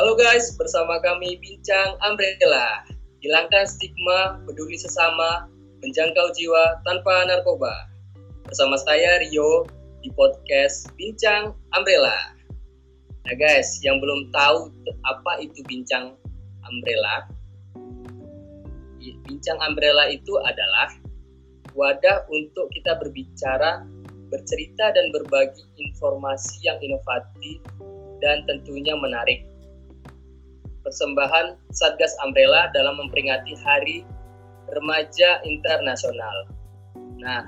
Halo guys, bersama kami Bincang Umbrella. Hilangkan stigma, peduli sesama, menjangkau jiwa tanpa narkoba. Bersama saya Rio di podcast Bincang Umbrella. Nah guys, yang belum tahu apa itu Bincang Umbrella, Bincang Umbrella itu adalah wadah untuk kita berbicara, bercerita dan berbagi informasi yang inovatif dan tentunya menarik. Persembahan Satgas Umbrella dalam memperingati Hari Remaja Internasional. Nah,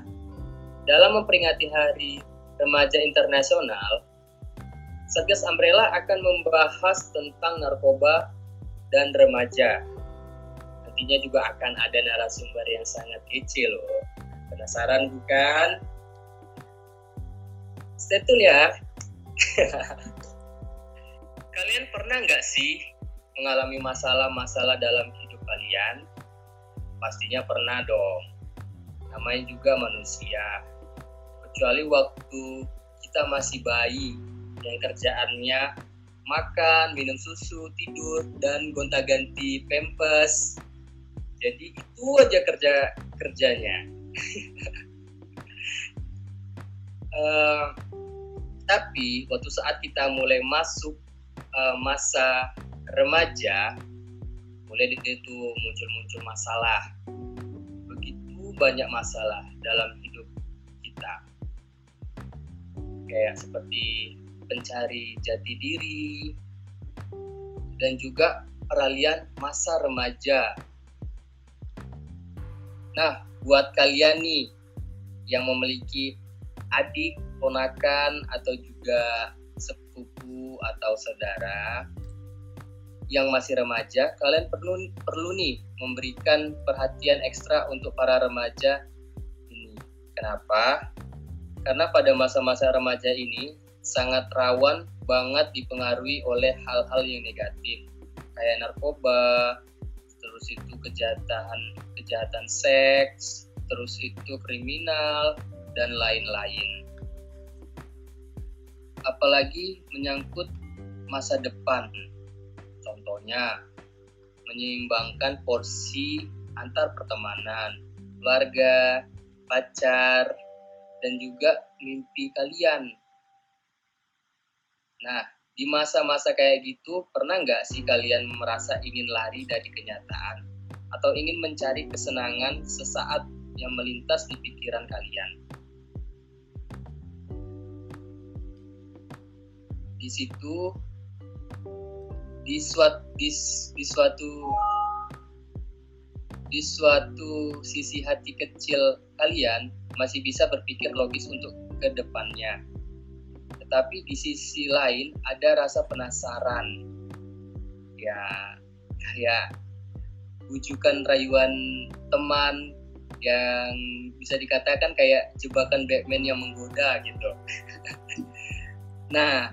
dalam memperingati Hari Remaja Internasional, Satgas Umbrella akan membahas tentang narkoba dan remaja. Nantinya juga akan ada narasumber yang sangat kecil loh. Penasaran bukan? Stay tune ya. Kalian pernah nggak sih mengalami masalah-masalah dalam hidup kalian? Pastinya pernah dong. Namanya juga manusia. Kecuali waktu kita masih bayi yang kerjaannya makan, minum susu, tidur, dan gonta-ganti pempes. Jadi itu aja kerja kerjanya uh, tapi waktu saat kita mulai masuk uh, masa remaja mulai itu muncul-muncul masalah. Begitu banyak masalah dalam hidup kita. Kayak seperti pencari jati diri dan juga peralihan masa remaja. Nah buat kalian nih yang memiliki adik, ponakan atau juga sepupu atau saudara yang masih remaja, kalian perlu perlu nih memberikan perhatian ekstra untuk para remaja ini. Kenapa? Karena pada masa-masa remaja ini sangat rawan banget dipengaruhi oleh hal-hal yang negatif kayak narkoba, terus itu kejahatan kejahatan seks, terus itu kriminal dan lain-lain. Apalagi menyangkut masa depan. Contohnya, menyeimbangkan porsi antar pertemanan, keluarga, pacar, dan juga mimpi kalian. Nah, di masa-masa kayak gitu, pernah nggak sih kalian merasa ingin lari dari kenyataan? Atau ingin mencari kesenangan sesaat yang melintas di pikiran kalian? Di situ, di suatu, di, di suatu di suatu sisi hati kecil kalian masih bisa berpikir logis untuk ke depannya. Tapi di sisi lain ada rasa penasaran. Ya ya bujukan rayuan teman yang bisa dikatakan kayak jebakan Batman yang menggoda gitu. Nah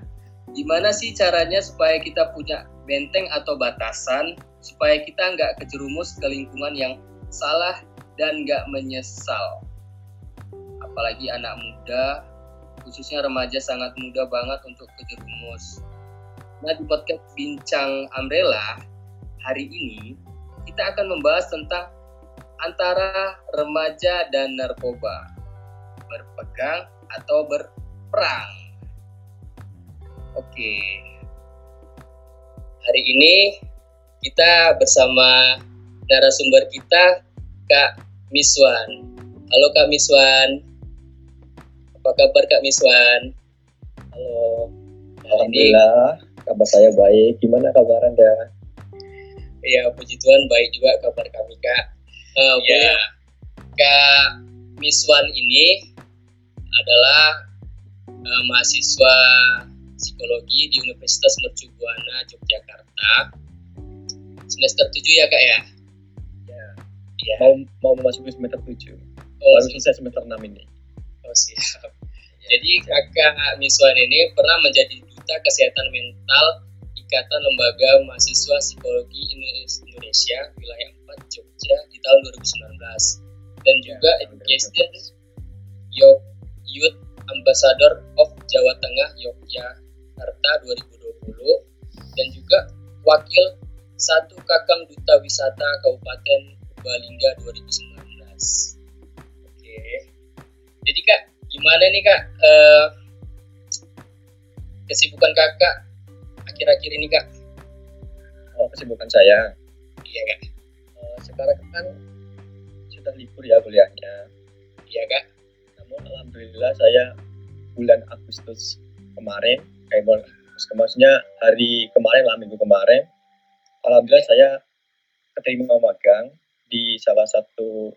gimana sih caranya supaya kita punya benteng atau batasan supaya kita nggak kejerumus ke lingkungan yang salah dan nggak menyesal apalagi anak muda khususnya remaja sangat mudah banget untuk kejerumus. Nah di podcast Bincang Umbrella hari ini kita akan membahas tentang antara remaja dan narkoba, berpegang atau berperang. Oke, hari ini kita bersama narasumber kita Kak Miswan. Halo Kak Miswan. Apa kabar Kak Miswan? Halo. Alhamdulillah, kabar saya baik. Gimana kabar Anda? Iya, puji Tuhan baik juga kabar kami Kak. Uh, ya. Kak Miswan ini adalah uh, mahasiswa psikologi di Universitas Mercubuana Yogyakarta. Semester 7 ya Kak ya? Ya. ya. Mau mau memasuki semester 7. Oh, Baru selesai semester 6 ini. Oh siap. Jadi kakak Miswan ini pernah menjadi duta kesehatan mental Ikatan Lembaga Mahasiswa Psikologi Indonesia wilayah 4 Jogja di tahun 2019 dan juga ya, Education Youth Ambassador of Jawa Tengah Yogyakarta 2020 dan juga Wakil satu Kakang Duta Wisata Kabupaten Purbalingga 2019. Oke. Jadi Kak, gimana nih Kak uh, kesibukan Kakak akhir-akhir ini Kak? Oh, kesibukan saya. Iya Kak. Uh, sekarang kan sudah libur ya kuliahnya. Iya Kak. Namun alhamdulillah saya bulan Agustus kemarin, bulan maksudnya hari kemarin lah minggu kemarin, alhamdulillah saya keterima magang di salah satu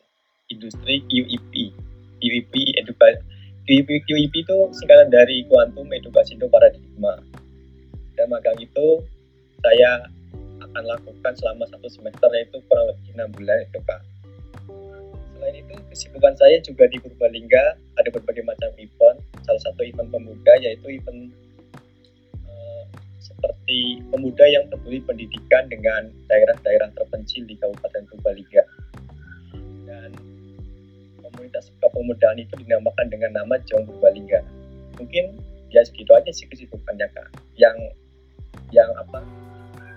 industri QEP. QEP edukasi QEP, QEP itu singkatan dari Quantum Edukasi Indo Paradigma. Dan magang itu saya akan lakukan selama satu semester yaitu kurang lebih enam bulan itu kak. Selain itu kesibukan saya juga di Purbalingga ada berbagai macam event. Salah satu event pemuda yaitu event seperti pemuda yang peduli pendidikan dengan daerah-daerah terpencil di Kabupaten Purbalingga. Dan komunitas kepemudaan itu dinamakan dengan nama Jong Purbalingga. Mungkin ya segitu aja sih kesibukannya kak. Yang yang apa?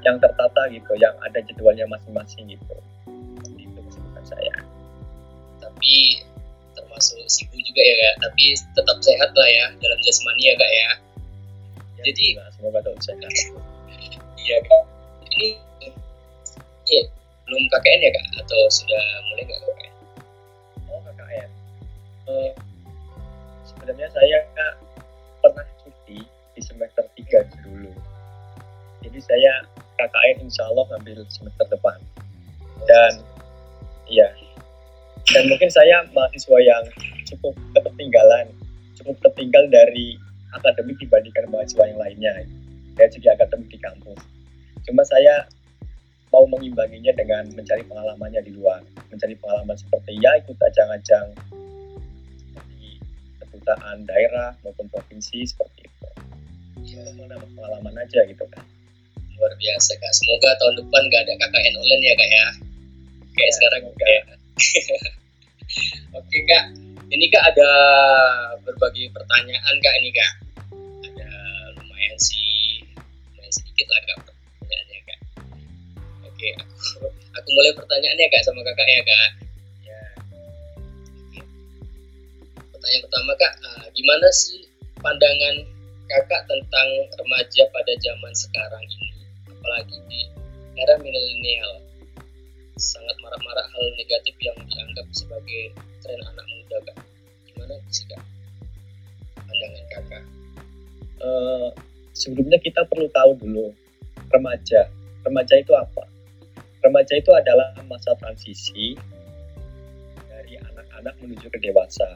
Yang tertata gitu, yang ada jadwalnya masing-masing gitu. Itu kesibukan saya tapi termasuk sibuk juga ya kak tapi tetap sehat lah ya dalam jasmani ya kak ya, jadi semoga tetap sehat iya kak. Ini ya, belum KKN ya kak? Atau sudah mulai nggak KKN oh KKN uh, sebenarnya saya kak pernah cuti di semester 3 dulu. Jadi saya KKN insya Allah ambil semester depan. Dan iya. Dan mungkin saya mahasiswa yang cukup ketertinggalan cukup tertinggal dari akademik dibandingkan mahasiswa yang lainnya. Dari segi akademik di kampus. Cuma saya mau mengimbanginya dengan mencari pengalamannya di luar. Mencari pengalaman seperti ya ikut ajang-ajang di kedutaan daerah maupun provinsi seperti itu. Ya menambah pengalaman aja gitu kan luar biasa kak. Semoga tahun depan gak ada KKN online ya kak ya? Kayak ya, sekarang kayak. Oke kak, ini kak ada berbagai pertanyaan kak ini kak. Sedikit lah kak pertanyaannya kak. Oke, aku, aku mulai pertanyaannya kak sama kakak ya kak. Ya. Pertanyaan pertama kak, uh, gimana sih pandangan kakak tentang remaja pada zaman sekarang ini, apalagi di era milenial? sangat marah-marah hal negatif yang dianggap sebagai tren anak muda kak gimana sih kak pandangan kakak uh, sebelumnya kita perlu tahu dulu remaja remaja itu apa remaja itu adalah masa transisi dari anak-anak menuju ke dewasa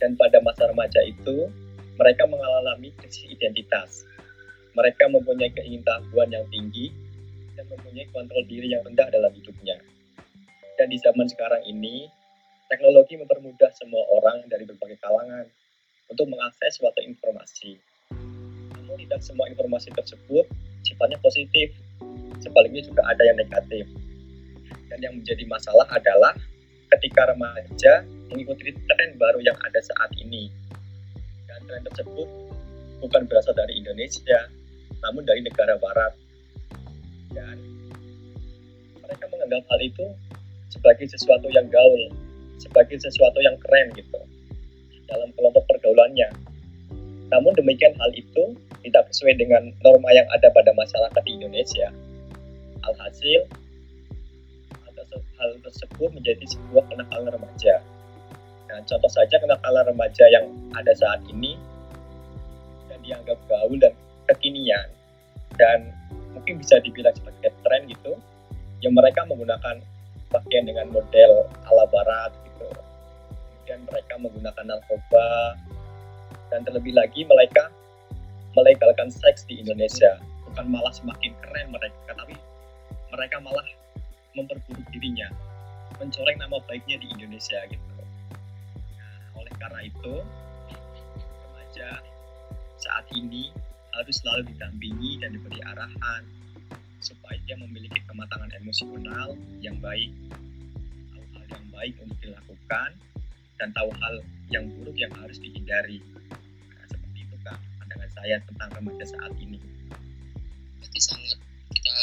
dan pada masa remaja itu mereka mengalami krisis identitas mereka mempunyai keingintahuan yang tinggi dan mempunyai kontrol diri yang rendah dalam hidupnya. Dan di zaman sekarang ini, teknologi mempermudah semua orang dari berbagai kalangan untuk mengakses suatu informasi. Tidak semua informasi tersebut sifatnya positif, sebaliknya juga ada yang negatif. Dan yang menjadi masalah adalah ketika remaja mengikuti tren baru yang ada saat ini. Dan tren tersebut bukan berasal dari Indonesia, namun dari negara barat dan mereka menganggap hal itu sebagai sesuatu yang gaul, sebagai sesuatu yang keren gitu dalam kelompok pergaulannya. Namun demikian hal itu tidak sesuai dengan norma yang ada pada masyarakat di Indonesia. Alhasil, hal tersebut menjadi sebuah kenakalan remaja. Nah, contoh saja kenakalan remaja yang ada saat ini yang dianggap gaul dan kekinian dan mungkin bisa dibilang sebagai tren gitu yang mereka menggunakan pakaian dengan model ala barat gitu kemudian mereka menggunakan narkoba dan terlebih lagi mereka melegalkan seks di Indonesia. Bukan malah semakin keren mereka tapi mereka malah memperburuk dirinya. Mencoreng nama baiknya di Indonesia gitu. Nah, oleh karena itu remaja saat ini harus selalu didampingi dan diberi arahan supaya memiliki kematangan emosional yang baik, tahu hal yang baik untuk dilakukan, dan tahu hal yang buruk yang harus dihindari. Saya tentang remaja saat ini. Berarti sangat kita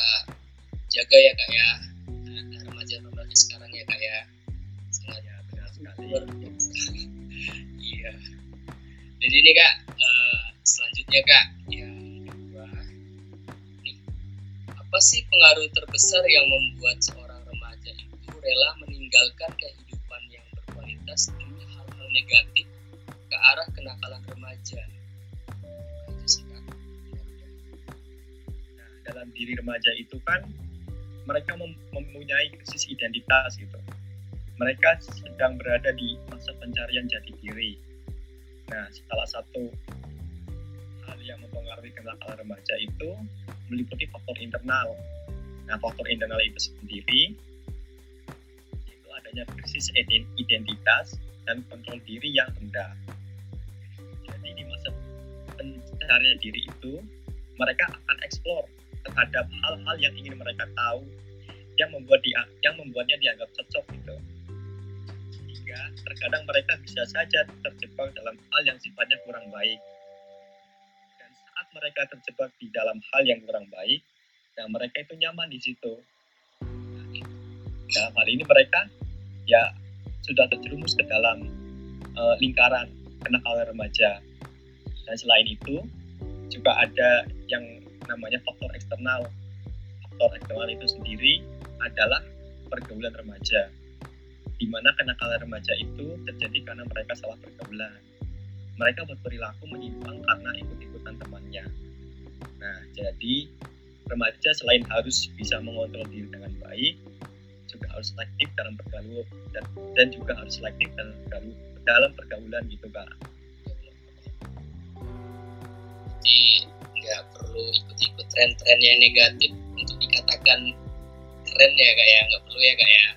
dijaga ya kak ya. Nah, remaja-remaja sekarang ya kak ya. Sangat ya, benar sekali. iya. Jadi ini kak uh, selanjutnya kak yang kedua. Nih apa sih pengaruh terbesar yang membuat seorang remaja itu rela meninggalkan kehidupan yang berkualitas demi hal-hal negatif ke arah kenakalan remaja dalam diri remaja itu kan mereka mem mempunyai krisis identitas gitu. Mereka sedang berada di masa pencarian jati diri. Nah, salah satu hal yang mempengaruhi kenakalan remaja itu meliputi faktor internal. Nah, faktor internal itu sendiri itu adanya krisis identitas dan kontrol diri yang rendah. Jadi di masa pencarian diri itu mereka akan eksplor terhadap hal-hal yang ingin mereka tahu yang membuat dia yang membuatnya dianggap cocok gitu. Hingga terkadang mereka bisa saja terjebak dalam hal yang sifatnya kurang baik. Dan saat mereka terjebak di dalam hal yang kurang baik dan mereka itu nyaman di situ. Dalam hal ini mereka ya sudah terjerumus ke dalam uh, lingkaran kenakalan remaja. Dan selain itu juga ada yang namanya faktor eksternal. Faktor eksternal itu sendiri adalah pergaulan remaja. Di mana kenakalan remaja itu terjadi karena mereka salah pergaulan. Mereka berperilaku menyimpang karena ikut-ikutan temannya. Nah, jadi remaja selain harus bisa mengontrol diri dengan baik, juga harus selektif dalam pergaulan dan, dan juga harus selektif dalam pergaulan, dalam pergaulan gitu kak. Nggak perlu ikut-ikut tren-tren yang negatif untuk dikatakan keren ya kak ya. Nggak perlu ya kak ya.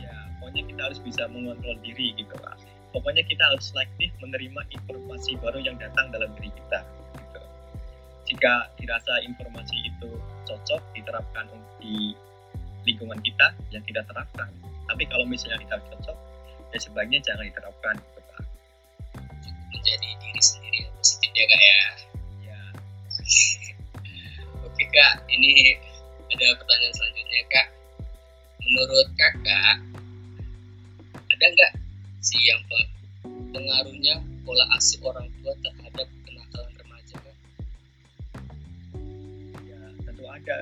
Ya pokoknya kita harus bisa mengontrol diri gitu pak pokoknya kita harus selektif menerima informasi baru yang datang dalam diri kita gitu. jika dirasa informasi itu cocok diterapkan di lingkungan kita yang tidak terapkan. Tapi kalau misalnya tidak cocok ya sebaiknya jangan diterapkan gitu pak menjadi diri sendiri yang positif ya kak ya Oke kak, ini ada pertanyaan selanjutnya kak. Menurut kakak, ada nggak sih yang pengaruhnya pola asuh orang tua terhadap kenakalan remaja? Ya tentu ada.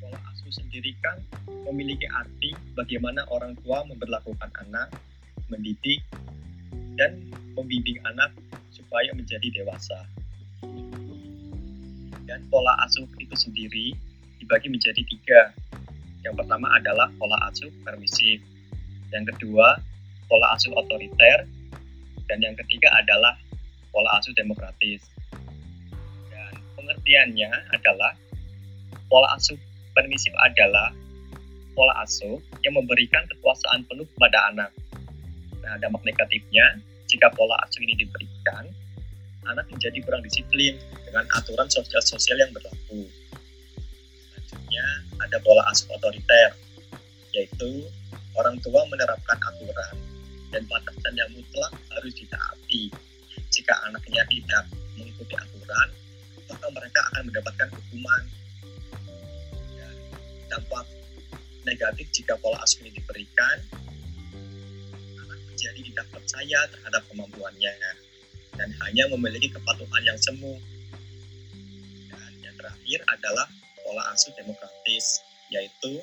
Pola asuh sendiri kan memiliki arti bagaimana orang tua memperlakukan anak, mendidik, dan membimbing anak supaya menjadi dewasa dan pola asuh itu sendiri dibagi menjadi tiga. Yang pertama adalah pola asuh permisif, yang kedua pola asuh otoriter, dan yang ketiga adalah pola asuh demokratis. Dan pengertiannya adalah pola asuh permisif adalah pola asuh yang memberikan kekuasaan penuh kepada anak. Nah, dampak negatifnya, jika pola asuh ini diberikan, anak menjadi kurang disiplin dengan aturan sosial-sosial yang berlaku. Selanjutnya ada pola asuh otoriter, yaitu orang tua menerapkan aturan dan batasan yang mutlak harus ditaati. Jika anaknya tidak mengikuti aturan, maka mereka akan mendapatkan hukuman. Dan dampak negatif jika pola asuh ini diberikan, anak menjadi tidak percaya terhadap kemampuannya dan hanya memiliki kepatuhan yang semu. Dan yang terakhir adalah pola asuh demokratis, yaitu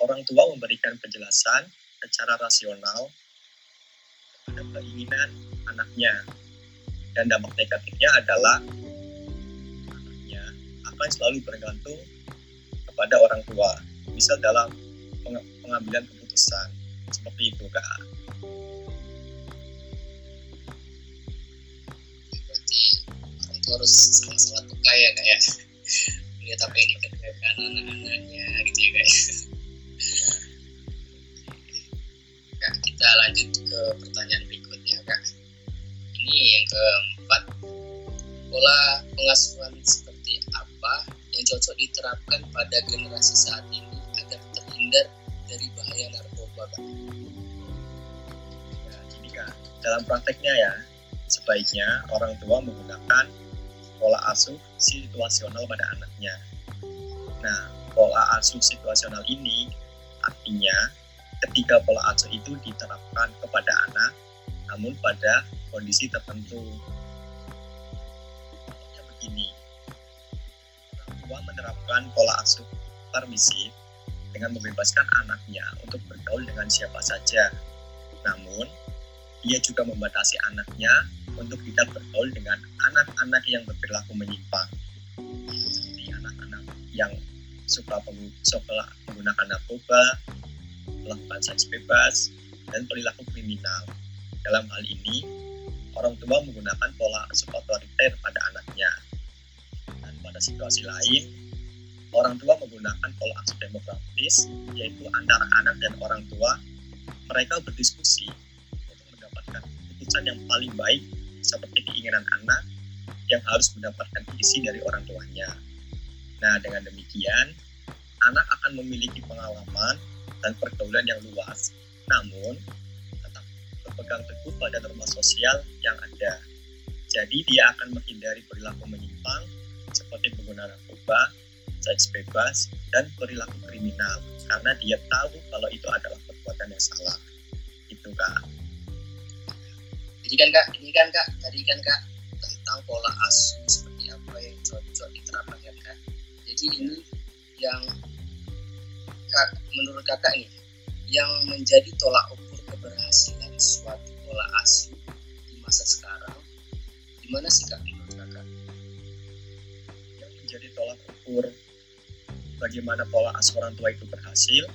orang tua memberikan penjelasan secara rasional terhadap keinginan anaknya. Dan dampak negatifnya adalah anaknya akan selalu bergantung kepada orang tua, misal dalam pengambilan keputusan. Seperti itu, Kak. Harus sama-sama peka ya kayak lihat apa yang dikerjakan anak-anaknya gitu ya guys kak kita lanjut ke pertanyaan berikutnya kak. Ini yang keempat. Pola pengasuhan seperti apa yang cocok diterapkan pada generasi saat ini agar terhindar dari bahaya narkoba ya, jadi kak dalam prakteknya ya sebaiknya orang tua menggunakan pola asuh situasional pada anaknya. Nah, pola asuh situasional ini artinya ketika pola asuh itu diterapkan kepada anak namun pada kondisi tertentu. Contohnya begini, orang tua menerapkan pola asuh permisif dengan membebaskan anaknya untuk bergaul dengan siapa saja. Namun, ia juga membatasi anaknya untuk tidak bergaul dengan anak-anak yang berperilaku menyimpang. Seperti anak-anak yang suka, menggunakan narkoba, melakukan seks bebas, dan perilaku kriminal. Dalam hal ini, orang tua menggunakan pola asuh otoriter pada anaknya. Dan pada situasi lain, orang tua menggunakan pola asuh demokratis, yaitu antara anak dan orang tua, mereka berdiskusi untuk mendapatkan keputusan yang paling baik seperti keinginan anak yang harus mendapatkan isi dari orang tuanya. Nah, dengan demikian, anak akan memiliki pengalaman dan pergaulan yang luas. Namun, berpegang teguh pada norma sosial yang ada. Jadi dia akan menghindari perilaku menyimpang seperti penggunaan narkoba, seks bebas, dan perilaku kriminal karena dia tahu kalau itu adalah perbuatan yang salah. Itu kak. Jadi kan kak, ini kan kak, tadi kan kak tentang pola asuh seperti apa yang cocok diterapkan kan kak. Jadi ini yang kak, menurut kakak nih, yang menjadi tolak ukur keberhasilan suatu pola asuh di masa sekarang gimana sih kak menurut kakak? Yang menjadi tolak ukur bagaimana pola asuh orang tua itu berhasil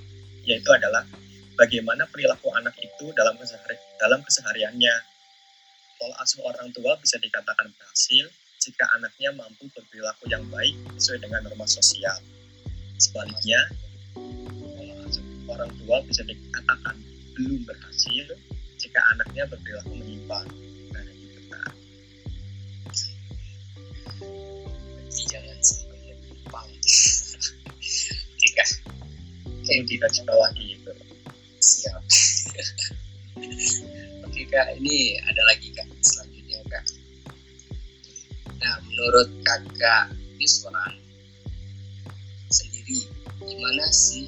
yaitu adalah bagaimana perilaku anak itu dalam dalam kesehariannya pola asuh orang tua bisa dikatakan berhasil jika anaknya mampu berperilaku yang baik sesuai dengan norma sosial sebaliknya pola asuh orang tua bisa dikatakan belum berhasil jika anaknya berperilaku menyimpang. Jangan sampai menyimpang. Jika kita sekolah itu. Siap. Oke kak, ini ada lagi kak selanjutnya kak. Nah, menurut kakak Iswan sendiri, gimana sih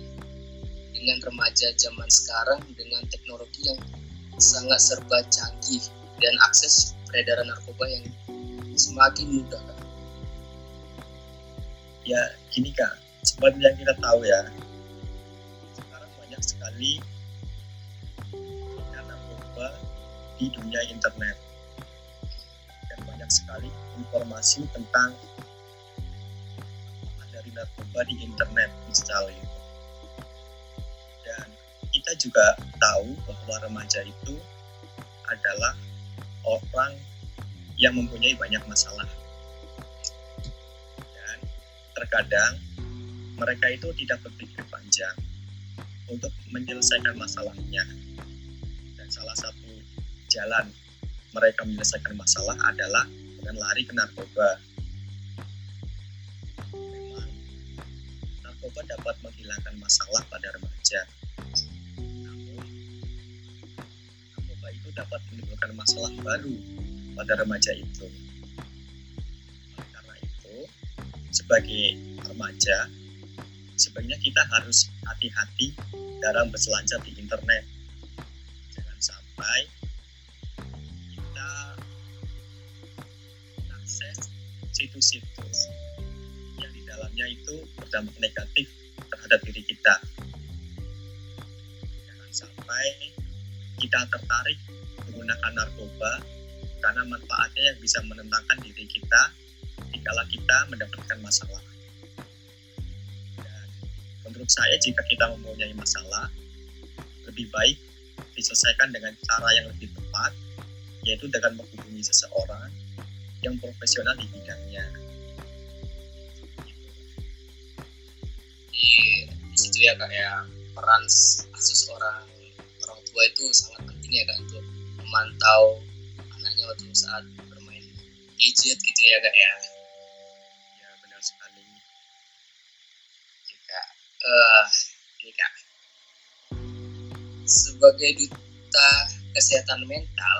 dengan remaja zaman sekarang dengan teknologi yang sangat serba canggih dan akses peredaran narkoba yang semakin mudah kan? Ya gini kak, seperti yang kita tahu ya, sekarang banyak sekali di dunia internet dan banyak sekali informasi tentang dari narkoba di internet misalnya kita juga tahu bahwa remaja itu adalah orang yang mempunyai banyak masalah. Dan terkadang mereka itu tidak berpikir panjang untuk menyelesaikan masalahnya. Dan salah satu jalan mereka menyelesaikan masalah adalah dengan lari ke narkoba. Memang narkoba dapat menghilangkan masalah pada remaja dapat menimbulkan masalah baru pada remaja itu. Karena itu, sebagai remaja, sebenarnya kita harus hati-hati dalam berselancar di internet. Jangan sampai situs-situs yang di dalamnya itu berdampak negatif terhadap diri kita. Jangan sampai kita tertarik menggunakan narkoba karena manfaatnya yang bisa menentangkan diri kita dikala kita mendapatkan masalah. Dan menurut saya jika kita mempunyai masalah, lebih baik diselesaikan dengan cara yang lebih tepat, yaitu dengan menghubungi seseorang yang profesional di bidangnya. Di, di situ ya kak ya peran kasus orang orang tua itu sangat penting ya kak untuk memantau anaknya waktu saat bermain gadget gitu ya kak ya. Ya benar sekali. Jika uh, ini kak. Sebagai duta kesehatan mental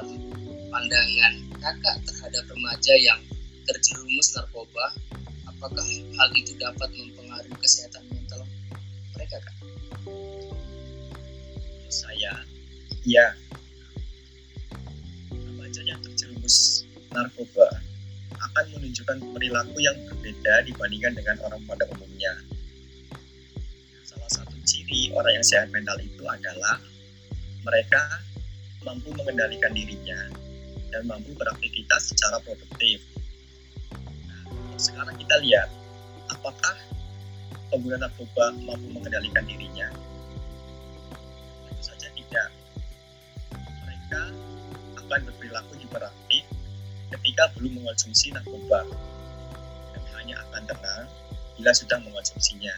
pandangan kakak terhadap remaja yang terjerumus narkoba, apakah hal itu dapat mempengaruhi kesehatan mental mereka kak? Menurut saya, ya. Remaja yang terjerumus narkoba akan menunjukkan perilaku yang berbeda dibandingkan dengan orang pada umumnya. Salah satu ciri orang yang sehat mental itu adalah mereka mampu mengendalikan dirinya dan mampu beraktivitas secara produktif. Sekarang kita lihat, apakah pengguna narkoba mampu mengendalikan dirinya? Tentu saja tidak. Mereka akan berperilaku hiperaktif ketika belum mengonsumsi narkoba dan hanya akan tenang bila sudah mengonsumsinya.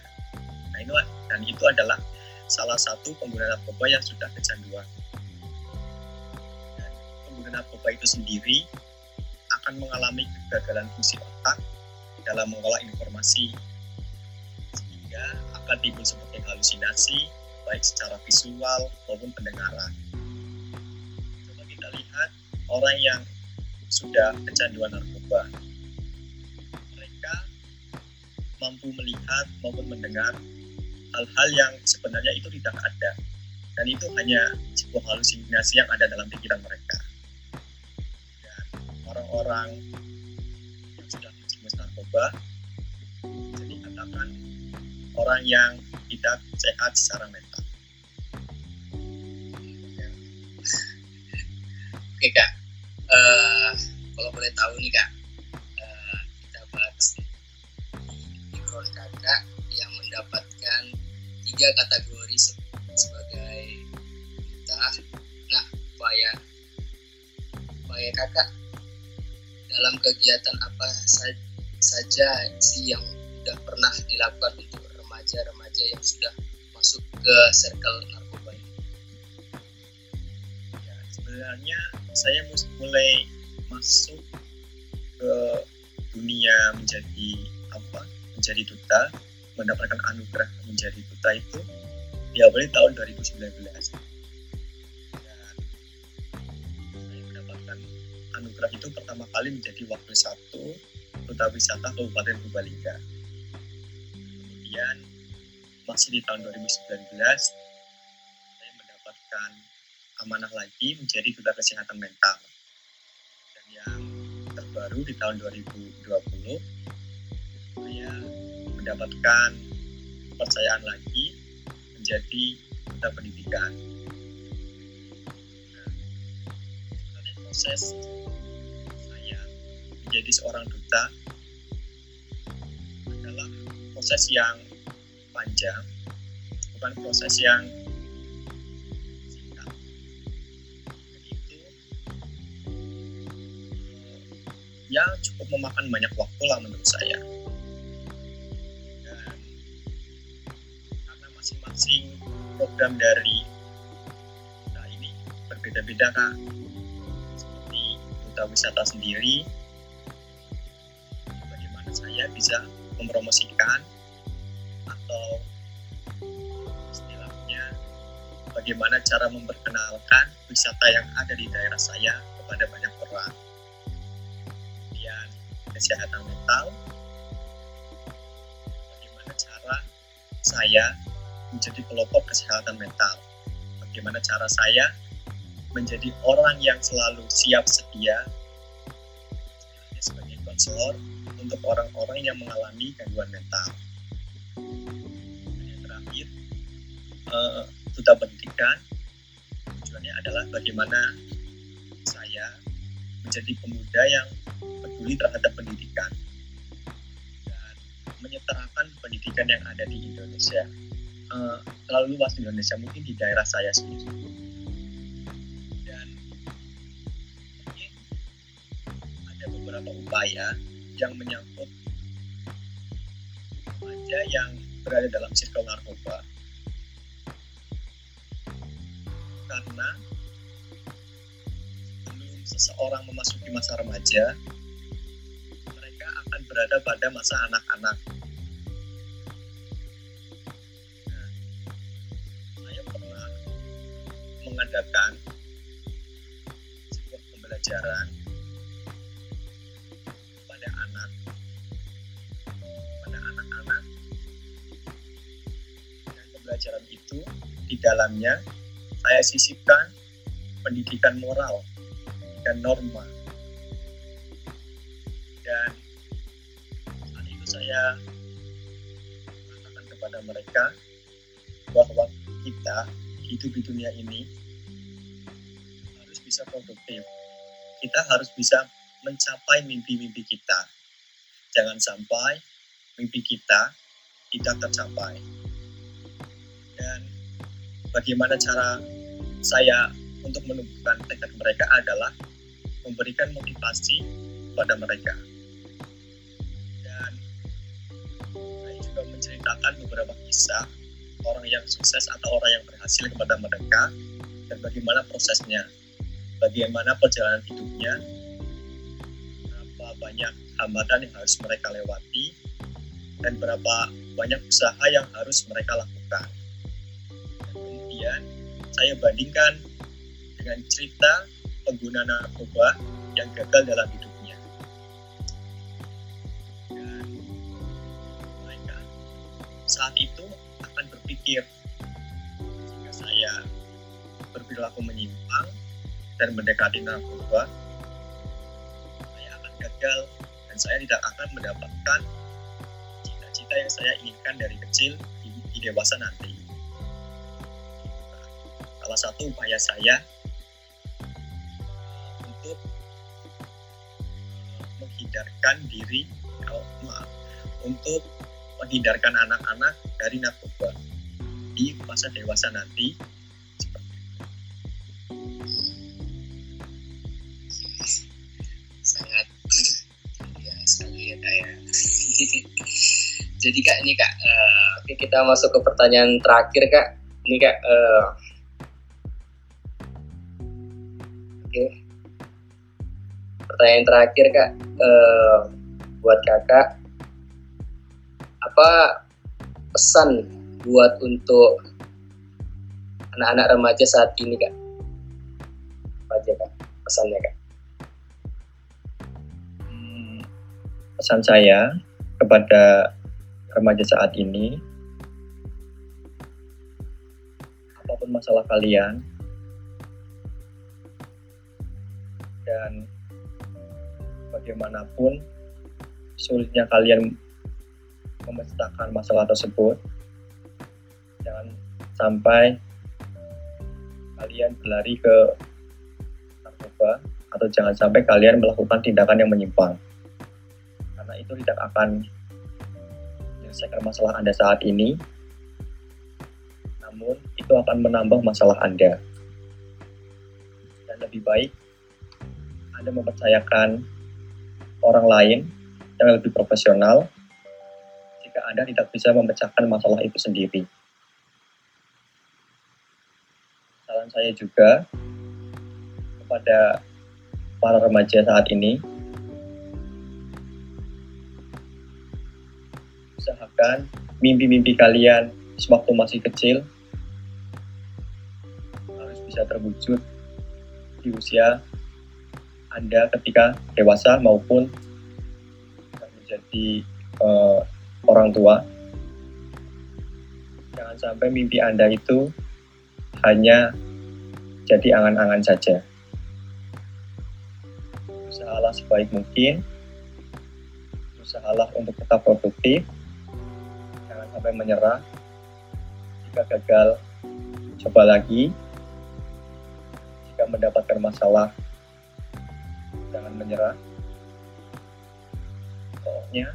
Nah, ini dan itu adalah salah satu pengguna narkoba yang sudah kecanduan. Narkoba itu sendiri akan mengalami kegagalan fungsi otak dalam mengolah informasi sehingga akan timbul seperti halusinasi baik secara visual maupun pendengaran. Coba kita lihat orang yang sudah kecanduan narkoba. Mereka mampu melihat maupun mendengar hal-hal yang sebenarnya itu tidak ada dan itu hanya sebuah halusinasi yang ada dalam pikiran mereka orang-orang yang sudah menjerumus narkoba. Jadi katakan orang yang tidak sehat secara mental. Oke kak. Uh, kalau boleh tahu nih kak uh, kita bahas di kakak yang mendapatkan tiga kategori sebagai kita. Nah, upaya upaya kakak dalam kegiatan apa saja sih yang sudah pernah dilakukan untuk remaja-remaja yang sudah masuk ke circle narkoba ini? Ya, sebenarnya saya mulai masuk ke dunia menjadi apa? Menjadi duta mendapatkan anugerah menjadi duta itu diawali tahun 2019 kali menjadi wakil satu duta wisata Kabupaten Purbalingga kemudian masih di tahun 2019 saya mendapatkan amanah lagi menjadi duta kesehatan mental dan yang terbaru di tahun 2020 saya mendapatkan kepercayaan lagi menjadi duta pendidikan. Nah, proses menjadi seorang duta adalah proses yang panjang, bukan proses yang singkat. Dan itu ya cukup memakan banyak waktu lah menurut saya. masing-masing program dari nah ini berbeda-beda kak seperti duta wisata sendiri bisa mempromosikan atau istilahnya bagaimana cara memperkenalkan wisata yang ada di daerah saya kepada banyak orang kemudian kesehatan mental bagaimana cara saya menjadi pelopor kesehatan mental. Bagaimana cara saya menjadi orang yang selalu siap sedia sebagai konselor untuk orang-orang yang mengalami gangguan mental. Yang terakhir, uh, pendidikan. Tujuannya adalah bagaimana saya menjadi pemuda yang peduli terhadap pendidikan dan menyetarakan pendidikan yang ada di Indonesia. Uh, terlalu luas di Indonesia mungkin di daerah saya sendiri. Dan mungkin ada beberapa upaya yang menyangkut remaja yang berada dalam circle narkoba. Karena sebelum seseorang memasuki masa remaja mereka akan berada pada masa anak-anak. Mengadakan sebuah pembelajaran dalamnya saya sisipkan pendidikan moral dan norma. Dan saat itu saya mengatakan kepada mereka bahwa kita hidup di dunia ini harus bisa produktif. Kita harus bisa mencapai mimpi-mimpi kita. Jangan sampai mimpi kita tidak tercapai. Bagaimana cara saya untuk menumbuhkan tekad mereka adalah memberikan motivasi pada mereka. Dan saya juga menceritakan beberapa kisah orang yang sukses atau orang yang berhasil kepada mereka dan bagaimana prosesnya, bagaimana perjalanan hidupnya, berapa banyak hambatan yang harus mereka lewati, dan berapa banyak usaha yang harus mereka lakukan. Kemudian saya bandingkan dengan cerita pengguna narkoba yang gagal dalam hidupnya. Dan mereka saat itu akan berpikir jika saya berperilaku menyimpang dan mendekati narkoba, saya akan gagal dan saya tidak akan mendapatkan cita-cita yang saya inginkan dari kecil di dewasa nanti. Salah satu upaya saya untuk menghindarkan diri, oh, maaf, untuk menghindarkan anak-anak dari narkoba di masa dewasa nanti. Sangat ya sekali ya kak ya. Jadi kak ini kak oke kita masuk ke pertanyaan terakhir kak. Ini kak eh, pertanyaan terakhir kak. Eh, buat kakak apa pesan buat untuk anak-anak remaja saat ini kak? Apa aja kak pesannya kak? Hmm, pesan saya kepada remaja saat ini apa pun masalah kalian dan bagaimanapun sulitnya kalian memecahkan masalah tersebut. Jangan sampai kalian berlari ke narkoba atau jangan sampai kalian melakukan tindakan yang menyimpang. Karena itu tidak akan menyelesaikan masalah Anda saat ini. Namun itu akan menambah masalah Anda. Dan lebih baik Anda mempercayakan orang lain yang lebih profesional jika Anda tidak bisa memecahkan masalah itu sendiri. Saran saya juga kepada para remaja saat ini usahakan mimpi-mimpi kalian sewaktu masih kecil harus bisa terwujud di usia Anda ketika dewasa maupun menjadi eh, orang tua. Jangan sampai mimpi Anda itu hanya jadi angan-angan saja. Usahalah sebaik mungkin. Usahalah untuk tetap produktif. Jangan sampai menyerah. Jika gagal coba lagi. Jika mendapatkan masalah jangan menyerah pokoknya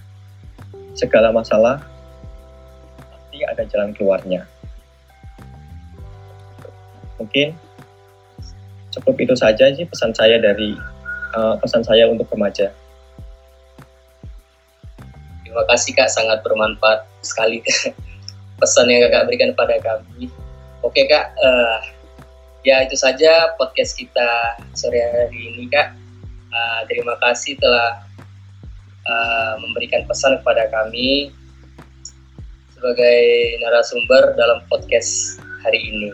segala masalah pasti ada jalan keluarnya mungkin cukup itu saja sih pesan saya dari uh, pesan saya untuk remaja. Terima kasih kak, sangat bermanfaat sekali pesan yang kakak berikan pada kami. Oke kak, eh, ya itu saja podcast kita sore hari ini kak. Eh, terima kasih telah eh, memberikan pesan kepada kami sebagai narasumber dalam podcast hari ini.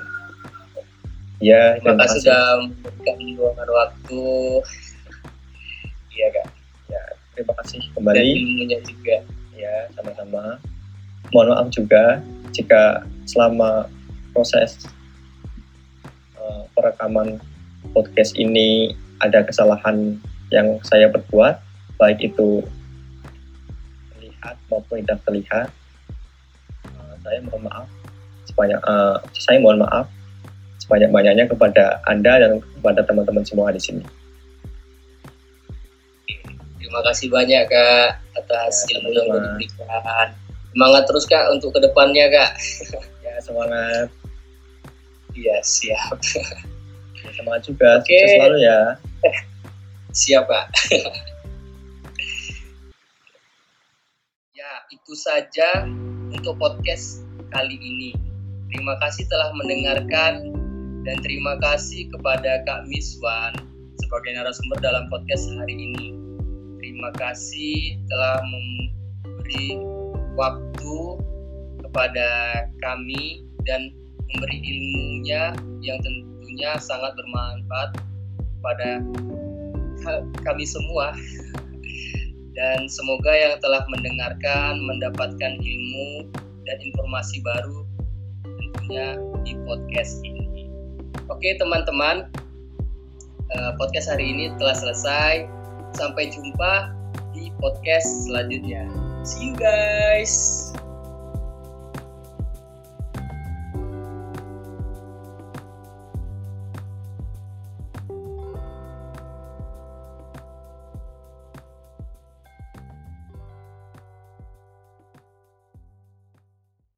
Ya, Terima kasih sudah memberikan luangan waktu. Iya kak. Ya, terima kasih Dan kembali. ilmunya juga. Ya, sama-sama. Mohon maaf juga jika selama proses rekaman podcast ini ada kesalahan yang saya perbuat, baik itu terlihat maupun tidak terlihat, uh, saya mohon maaf. Sebanyak, uh, saya mohon maaf sebanyak-banyaknya kepada Anda dan kepada teman-teman semua di sini. Terima kasih banyak Kak atas ya, ilmu yang diberikan. Semangat terus Kak untuk ke depannya Kak. ya semangat. Iya siap. Semangat juga. Oke. Okay. selalu ya. siap Kak. ya itu saja untuk podcast kali ini. Terima kasih telah mendengarkan dan terima kasih kepada Kak Miswan sebagai narasumber dalam podcast hari ini. Terima kasih telah memberi waktu kepada kami dan memberi ilmunya yang tentunya sangat bermanfaat pada kami semua. Dan semoga yang telah mendengarkan mendapatkan ilmu dan informasi baru tentunya di podcast ini. Oke teman-teman, uh, podcast hari ini telah selesai. Sampai jumpa di podcast selanjutnya. See you guys.